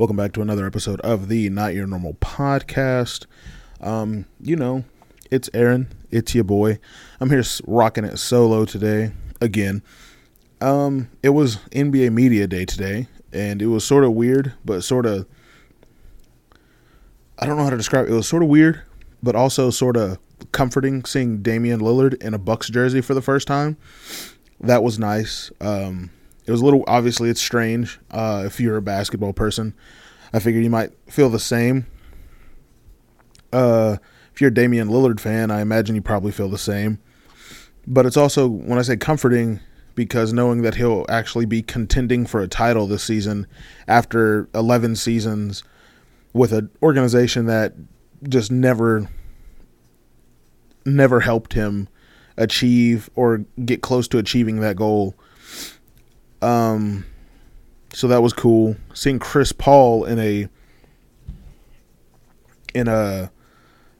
Welcome back to another episode of the Not Your Normal podcast. Um, you know, it's Aaron. It's your boy. I'm here rocking it solo today again. Um, it was NBA Media Day today, and it was sort of weird, but sort of I don't know how to describe it. It was sort of weird, but also sort of comforting seeing Damian Lillard in a Bucks jersey for the first time. That was nice. Um, it was a little obviously it's strange uh, if you're a basketball person. I figured you might feel the same. Uh, if you're a Damian Lillard fan, I imagine you probably feel the same. But it's also when I say comforting because knowing that he'll actually be contending for a title this season after 11 seasons with an organization that just never never helped him achieve or get close to achieving that goal. Um, so that was cool. Seeing Chris Paul in a in a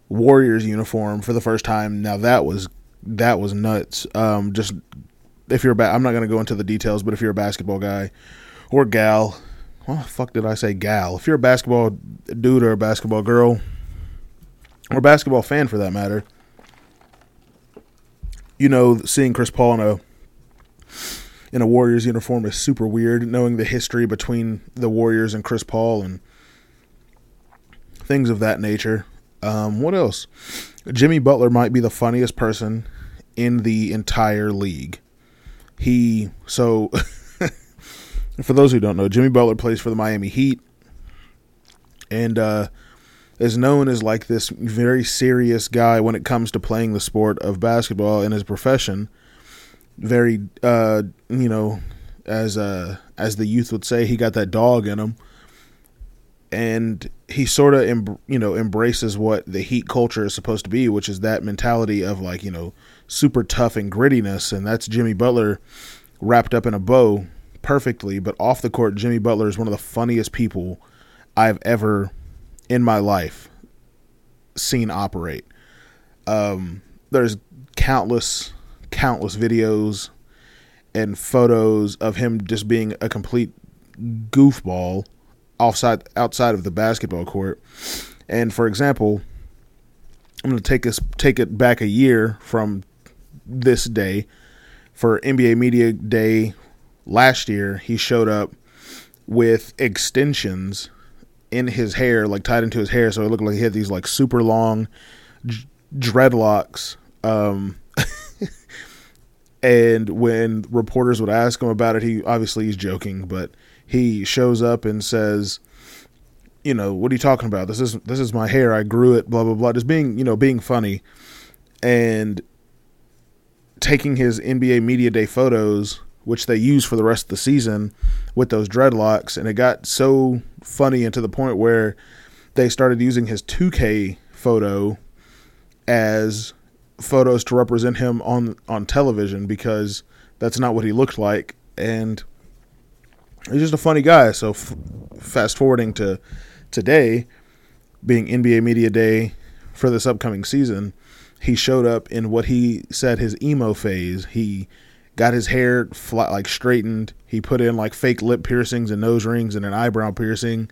Warriors uniform for the first time. Now that was that was nuts. Um, just if you're ba- I'm not gonna go into the details, but if you're a basketball guy or gal, what the fuck did I say gal? If you're a basketball dude or a basketball girl or basketball fan for that matter, you know, seeing Chris Paul in a in a Warriors uniform is super weird. Knowing the history between the Warriors and Chris Paul and things of that nature. Um, what else? Jimmy Butler might be the funniest person in the entire league. He so for those who don't know, Jimmy Butler plays for the Miami Heat and uh, is known as like this very serious guy when it comes to playing the sport of basketball in his profession. Very, uh, you know, as uh, as the youth would say, he got that dog in him, and he sort of, em- you know, embraces what the Heat culture is supposed to be, which is that mentality of like, you know, super tough and grittiness, and that's Jimmy Butler wrapped up in a bow perfectly. But off the court, Jimmy Butler is one of the funniest people I've ever in my life seen operate. Um, there's countless, countless videos and photos of him just being a complete goofball outside outside of the basketball court. And for example, I'm going to take us take it back a year from this day for NBA Media Day last year. He showed up with extensions in his hair, like tied into his hair, so it looked like he had these like super long dreadlocks. Um, and when reporters would ask him about it, he obviously he's joking, but he shows up and says, "You know, what are you talking about? This is this is my hair. I grew it. Blah blah blah." Just being you know being funny, and taking his NBA media day photos which they use for the rest of the season with those dreadlocks. And it got so funny and to the point where they started using his 2K photo as photos to represent him on on television because that's not what he looked like and he's just a funny guy so f- fast forwarding to today being NBA media day for this upcoming season he showed up in what he said his emo phase he got his hair flat, like straightened. He put in like fake lip piercings and nose rings and an eyebrow piercing.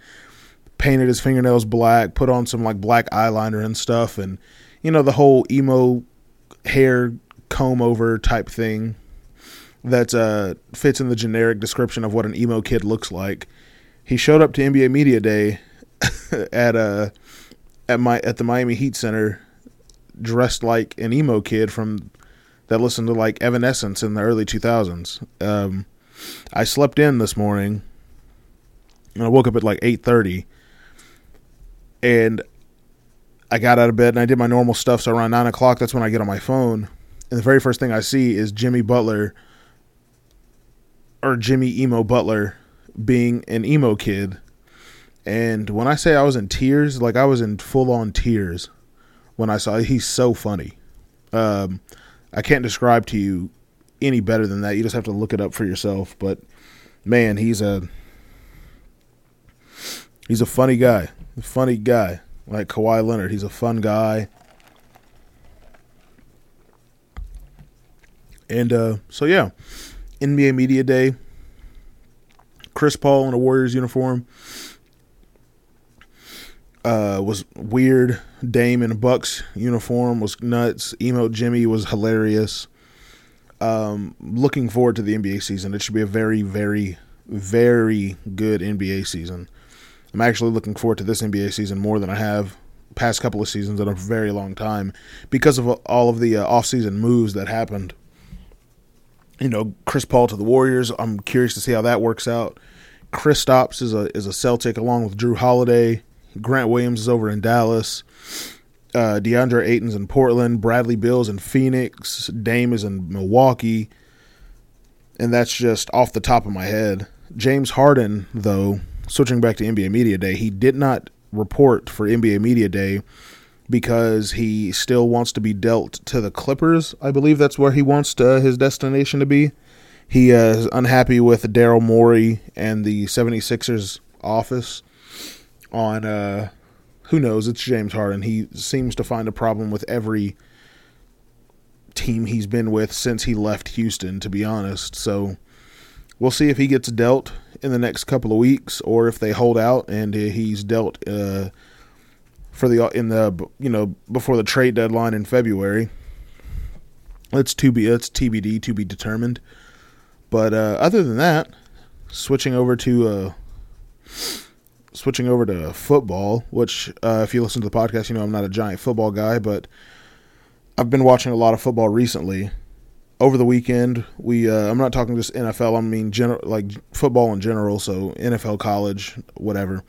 Painted his fingernails black. Put on some like black eyeliner and stuff, and you know the whole emo hair comb over type thing that uh, fits in the generic description of what an emo kid looks like. He showed up to NBA Media Day at uh at my at the Miami Heat Center dressed like an emo kid from that listened to like Evanescence in the early 2000s. Um, I slept in this morning and I woke up at like 8:30 and I got out of bed and I did my normal stuff. So around nine o'clock, that's when I get on my phone, and the very first thing I see is Jimmy Butler or Jimmy Emo Butler being an emo kid. And when I say I was in tears, like I was in full on tears when I saw he's so funny. Um, I can't describe to you any better than that. You just have to look it up for yourself. But man, he's a he's a funny guy. A funny guy. Like Kawhi Leonard. He's a fun guy. And uh, so yeah. NBA Media Day. Chris Paul in a Warriors uniform. uh, was weird. Dame in a Bucks uniform was nuts. Emo Jimmy was hilarious. Um, looking forward to the NBA season. It should be a very, very, very good NBA season. I'm actually looking forward to this NBA season more than I have past couple of seasons in a very long time because of all of the uh, offseason moves that happened. You know, Chris Paul to the Warriors. I'm curious to see how that works out. Kristaps is a is a Celtic along with Jrue Holiday. Grant Williams is over in Dallas. Uh, DeAndre Ayton's in Portland. Bradley Beal's in Phoenix. Dame is in Milwaukee. And that's just off the top of my head. James Harden, though, switching back to NBA Media Day, he did not report for NBA Media Day because he still wants to be dealt to the Clippers. I believe that's where he wants to, his destination to be. He uh, is unhappy with Daryl Morey and the 76ers office on uh, who knows, it's James Harden. He seems to find a problem with every team he's been with since he left Houston, to be honest. So we'll see if he gets dealt in the next couple of weeks or if they hold out and he's dealt uh, for the in the you know before the trade deadline in February. It's to be it's TBD to be determined. But uh, other than that, switching over to uh, switching over to football, which uh, if you listen to the podcast, you know I'm not a giant football guy, but I've been watching a lot of football recently. Over the weekend, we uh, I'm not talking just NFL. I mean general like football in general. So NFL, college, whatever.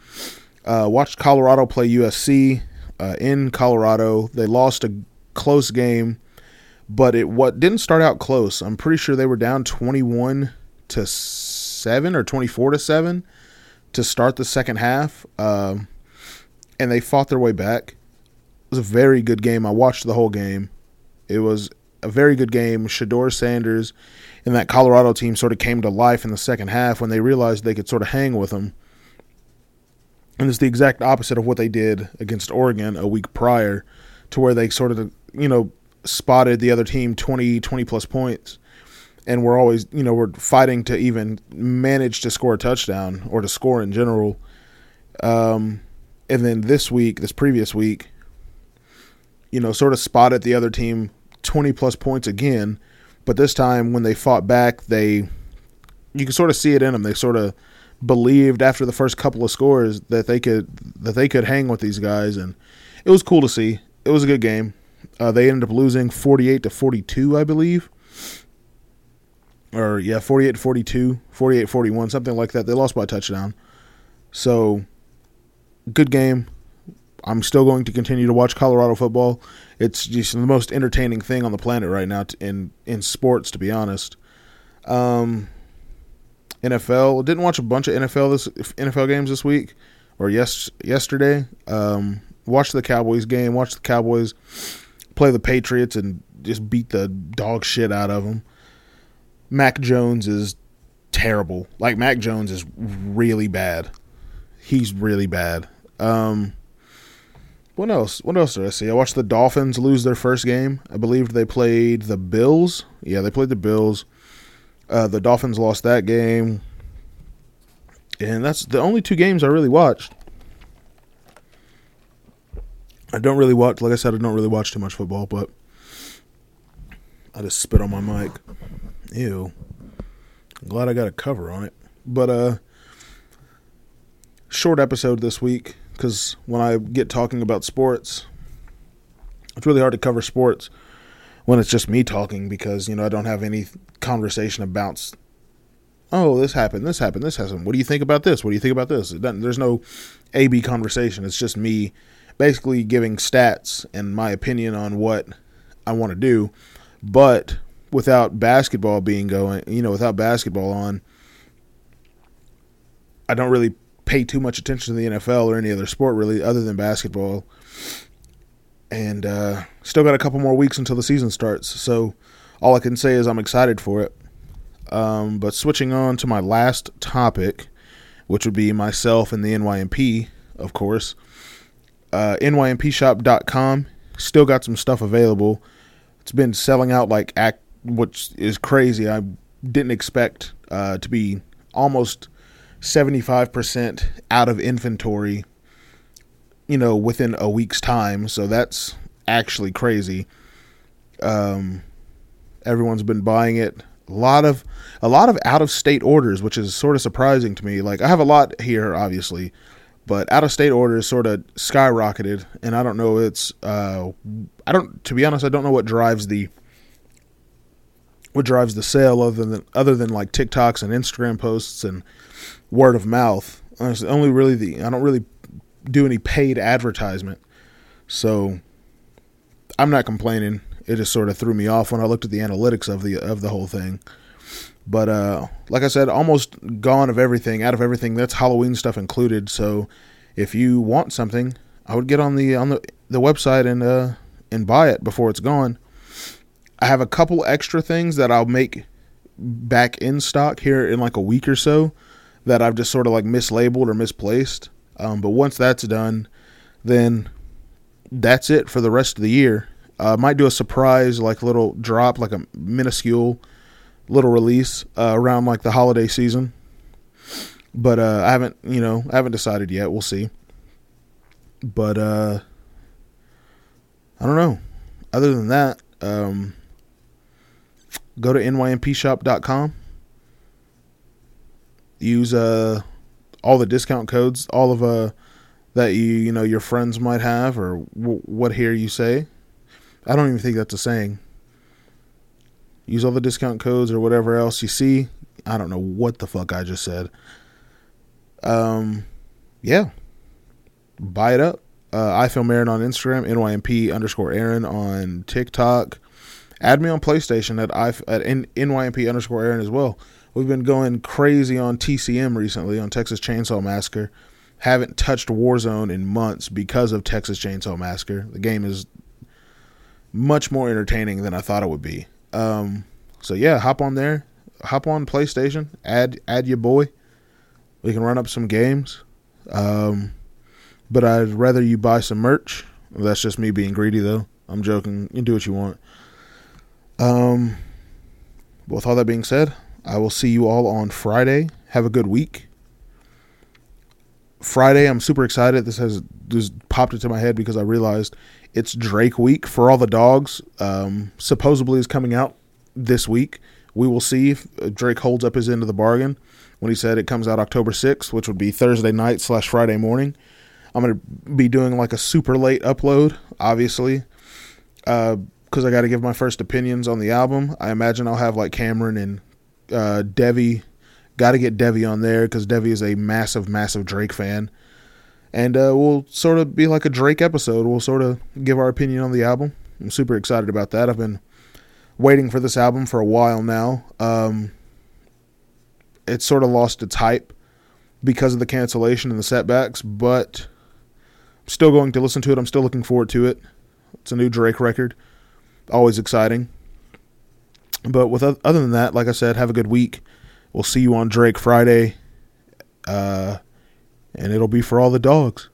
Uh, watched Colorado play USC uh, in Colorado. They lost a close game but it what didn't start out close. I'm pretty sure they were down 21 to 7 or 24 to 7 to start the second half. Um, and they fought their way back. It was a very good game. I watched the whole game. It was a very good game. Shedeur Sanders and that Colorado team sort of came to life in the second half when they realized they could sort of hang with them. And it's the exact opposite of what they did against Oregon a week prior, to where they sort of, you know, spotted the other team 20, 20 plus points. And we're always, you know, we're fighting to even manage to score a touchdown or to score in general. Um, and then this week, this previous week, you know, sort of spotted the other team 20 plus points again. But this time, when they fought back, they, you can sort of see it in them. They sort of believed after the first couple of scores that they could that they could hang with these guys, and it was cool to see. It was a good game. Uh, they ended up losing 48 to 42, I believe. Or, yeah, 48 to 42, 48 41, something like that. They lost by a touchdown. So, good game. I'm still going to continue to watch Colorado football. It's just the most entertaining thing on the planet right now in in sports, to be honest. Um, NFL didn't watch a bunch of NFL this NFL games this week or yes yesterday. Um, watched the Cowboys game. Watched the Cowboys play the Patriots and just beat the dog shit out of them. Mac Jones is terrible. Like Mac Jones is really bad. He's really bad. Um, what else? What else did I see? I watched the Dolphins lose their first game. I believe they played the Bills. Yeah, they played the Bills. Uh, the Dolphins lost that game, and that's the only two games I really watched. I don't really watch. Like I said, I don't really watch too much football, but I just spit on my mic. Ew. I'm glad I got a cover on it. But uh, short episode this week because when I get talking about sports, it's really hard to cover sports when it's just me talking because you know I don't have any conversation about. Oh, this happened. This happened. This happened. What do you think about this? What do you think about this? there's no A B conversation. It's just me basically giving stats and my opinion on what I want to do. But without basketball being going, you know, without basketball on, I don't really pay too much attention to the NFL or any other sport really, other than basketball. And uh, still got a couple more weeks until the season starts. So all I can say is I'm excited for it. Um, but switching on to my last topic, which would be myself and the NYMP, of course uh, nympshop.com. Still got some stuff available. It's been selling out like act, which is crazy. I didn't expect uh, to be almost 75% out of inventory you know, within a week's time. So that's actually crazy. Um, everyone's been buying it. A lot of a lot of out of state orders, which is sort of surprising to me. Like I have a lot here, obviously, but out of state orders sort of skyrocketed, and I don't know. It's uh, I don't to be honest, I don't know what drives the what drives the sale other than other than like TikToks and Instagram posts and word of mouth. Honestly, only really the I don't really do any paid advertisement, so I'm not complaining. It just sort of threw me off when I looked at the analytics of the of the whole thing. But uh, like I said, almost gone of everything, out of everything. That's Halloween stuff included. So if you want something, I would get on the on the the website and uh and buy it before it's gone. I have a couple extra things that I'll make back in stock here in like a week or so that I've just sort of like mislabeled or misplaced. Um, but once that's done, then that's it for the rest of the year. I uh, might do a surprise, like little drop, like a minuscule little release uh, around like the holiday season. But uh, I haven't, you know, I haven't decided yet. We'll see. But uh, I don't know. Other than that, um, go to nympshop.com. Use uh all the discount codes, all of uh that you you know your friends might have or w- what here you say. I don't even think that's a saying. Use all the discount codes or whatever else you see. I don't know what the fuck I just said. Um, yeah, buy it up. Uh, I film Aaron on Instagram, NYMP underscore Aaron on TikTok. Add me on PlayStation at I at N, NYMP underscore Aaron as well. We've been going crazy on TCM recently on Texas Chainsaw Massacre. Haven't touched Warzone in months because of Texas Chainsaw Massacre. The game is much more entertaining than I thought it would be. Um, so yeah, hop on there, hop on PlayStation, add add your boy. We can run up some games. Um, but I'd rather you buy some merch. That's just me being greedy, though. I'm joking. You can do what you want. Um, with all that being said, I will see you all on Friday. Have a good week. Friday, I'm super excited. This has just popped into my head because I realized it's Drake week for all the dogs. Um, supposedly is coming out this week. We will see if Drake holds up his end of the bargain when he said it comes out October 6th, which would be Thursday night slash Friday morning. I'm going to be doing like a super late upload, obviously. Uh, because I got to give my first opinions on the album. I imagine I'll have like Cameron and uh, Devi. Got to get Devi on there because Devi is a massive, massive Drake fan. And uh, we'll sort of be like a Drake episode. We'll sort of give our opinion on the album. I'm super excited about that. I've been waiting for this album for a while now. Um, it sort of lost its hype because of the cancellation and the setbacks, but I'm still going to listen to it. I'm still looking forward to it. It's a new Drake record always exciting. But with other than that, like I said, have a good week. We'll see you on Drake Friday, uh, and it'll be for all the dogs.